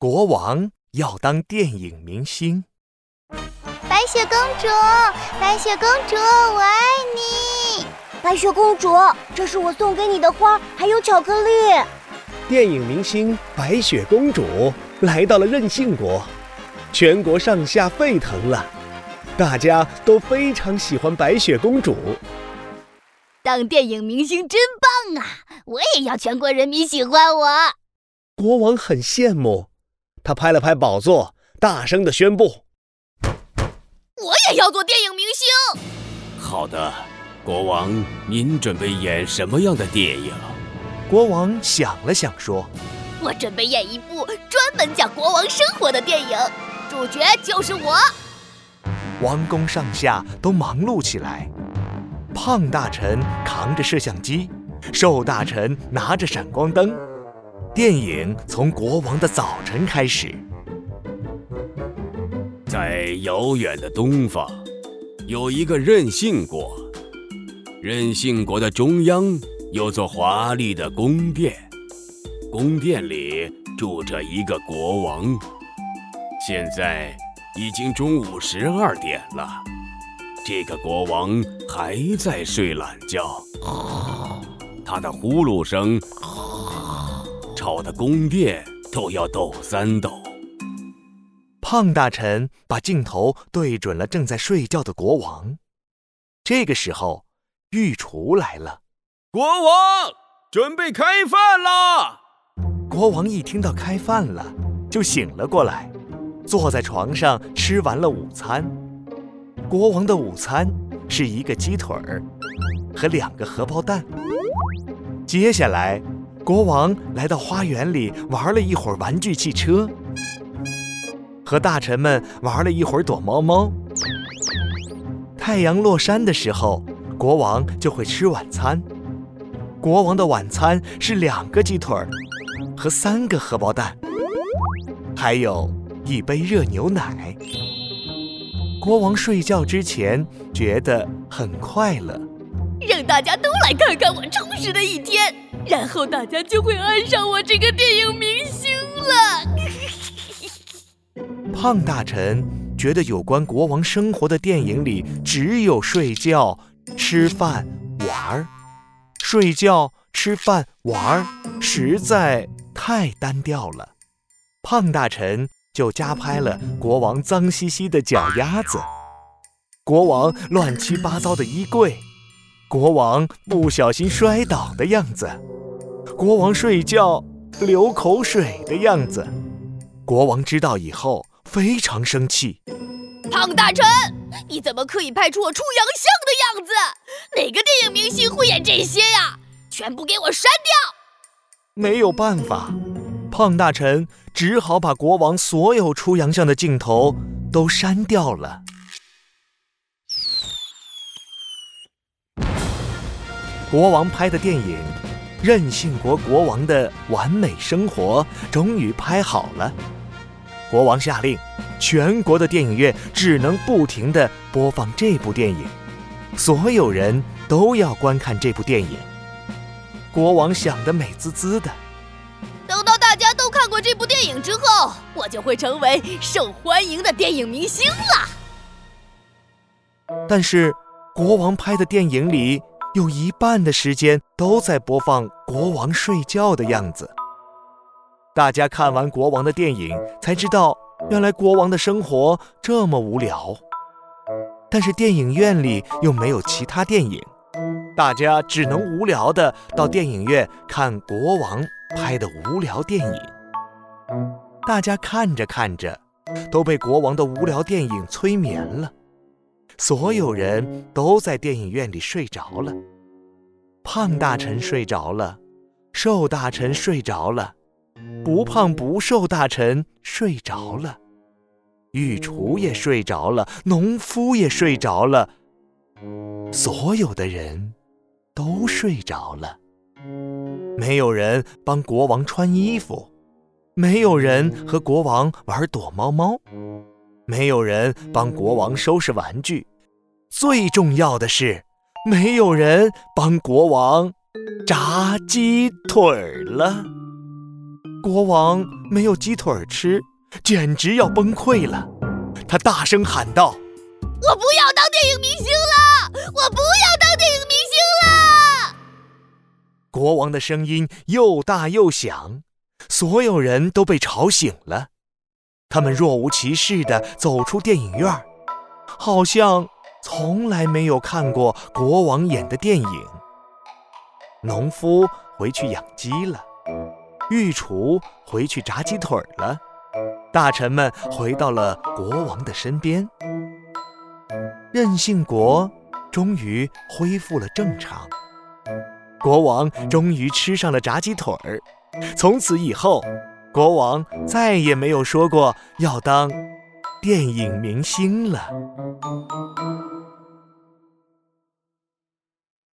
国王要当电影明星。白雪公主，白雪公主，我爱你！白雪公主，这是我送给你的花，还有巧克力。电影明星白雪公主来到了任性国，全国上下沸腾了，大家都非常喜欢白雪公主。当电影明星真棒啊！我也要全国人民喜欢我。国王很羡慕，他拍了拍宝座，大声的宣布：“我也要做电影明星。”好的，国王，您准备演什么样的电影？国王想了想，说：“我准备演一部专门讲国王生活的电影，主角就是我。”王宫上下都忙碌起来，胖大臣扛着摄像机，瘦大臣拿着闪光灯。电影从国王的早晨开始。在遥远的东方，有一个任性国，任性国的中央。有座华丽的宫殿，宫殿里住着一个国王。现在已经中午十二点了，这个国王还在睡懒觉。他的呼噜声吵的宫殿都要抖三抖。胖大臣把镜头对准了正在睡觉的国王。这个时候，御厨来了。国王准备开饭啦！国王一听到开饭了，就醒了过来，坐在床上吃完了午餐。国王的午餐是一个鸡腿儿和两个荷包蛋。接下来，国王来到花园里玩了一会儿玩具汽车，和大臣们玩了一会儿躲猫猫。太阳落山的时候，国王就会吃晚餐。国王的晚餐是两个鸡腿儿和三个荷包蛋，还有一杯热牛奶。国王睡觉之前觉得很快乐，让大家都来看看我充实的一天，然后大家就会爱上我这个电影明星了。胖大臣觉得有关国王生活的电影里只有睡觉、吃饭、玩儿。睡觉、吃饭、玩儿，实在太单调了。胖大臣就加拍了国王脏兮兮的脚丫子，国王乱七八糟的衣柜，国王不小心摔倒的样子，国王睡觉流口水的样子。国王知道以后非常生气。胖大臣，你怎么可以拍出我出洋相的样子？哪个电影明星会演这些呀？全部给我删掉！没有办法，胖大臣只好把国王所有出洋相的镜头都删掉了。国王拍的电影《任性国国王的完美生活》终于拍好了。国王下令，全国的电影院只能不停的播放这部电影，所有人都要观看这部电影。国王想得美滋滋的。等到大家都看过这部电影之后，我就会成为受欢迎的电影明星了。但是，国王拍的电影里有一半的时间都在播放国王睡觉的样子。大家看完国王的电影，才知道原来国王的生活这么无聊。但是电影院里又没有其他电影，大家只能无聊的到电影院看国王拍的无聊电影。大家看着看着，都被国王的无聊电影催眠了。所有人都在电影院里睡着了。胖大臣睡着了，瘦大臣睡着了。不胖不瘦大臣睡着了，御厨也睡着了，农夫也睡着了，所有的人都睡着了。没有人帮国王穿衣服，没有人和国王玩躲猫猫，没有人帮国王收拾玩具，最重要的是，没有人帮国王炸鸡腿了。国王没有鸡腿吃，简直要崩溃了。他大声喊道：“我不要当电影明星了！我不要当电影明星了！”国王的声音又大又响，所有人都被吵醒了。他们若无其事地走出电影院，好像从来没有看过国王演的电影。农夫回去养鸡了。御厨回去炸鸡腿了，大臣们回到了国王的身边，任性国终于恢复了正常，国王终于吃上了炸鸡腿儿。从此以后，国王再也没有说过要当电影明星了。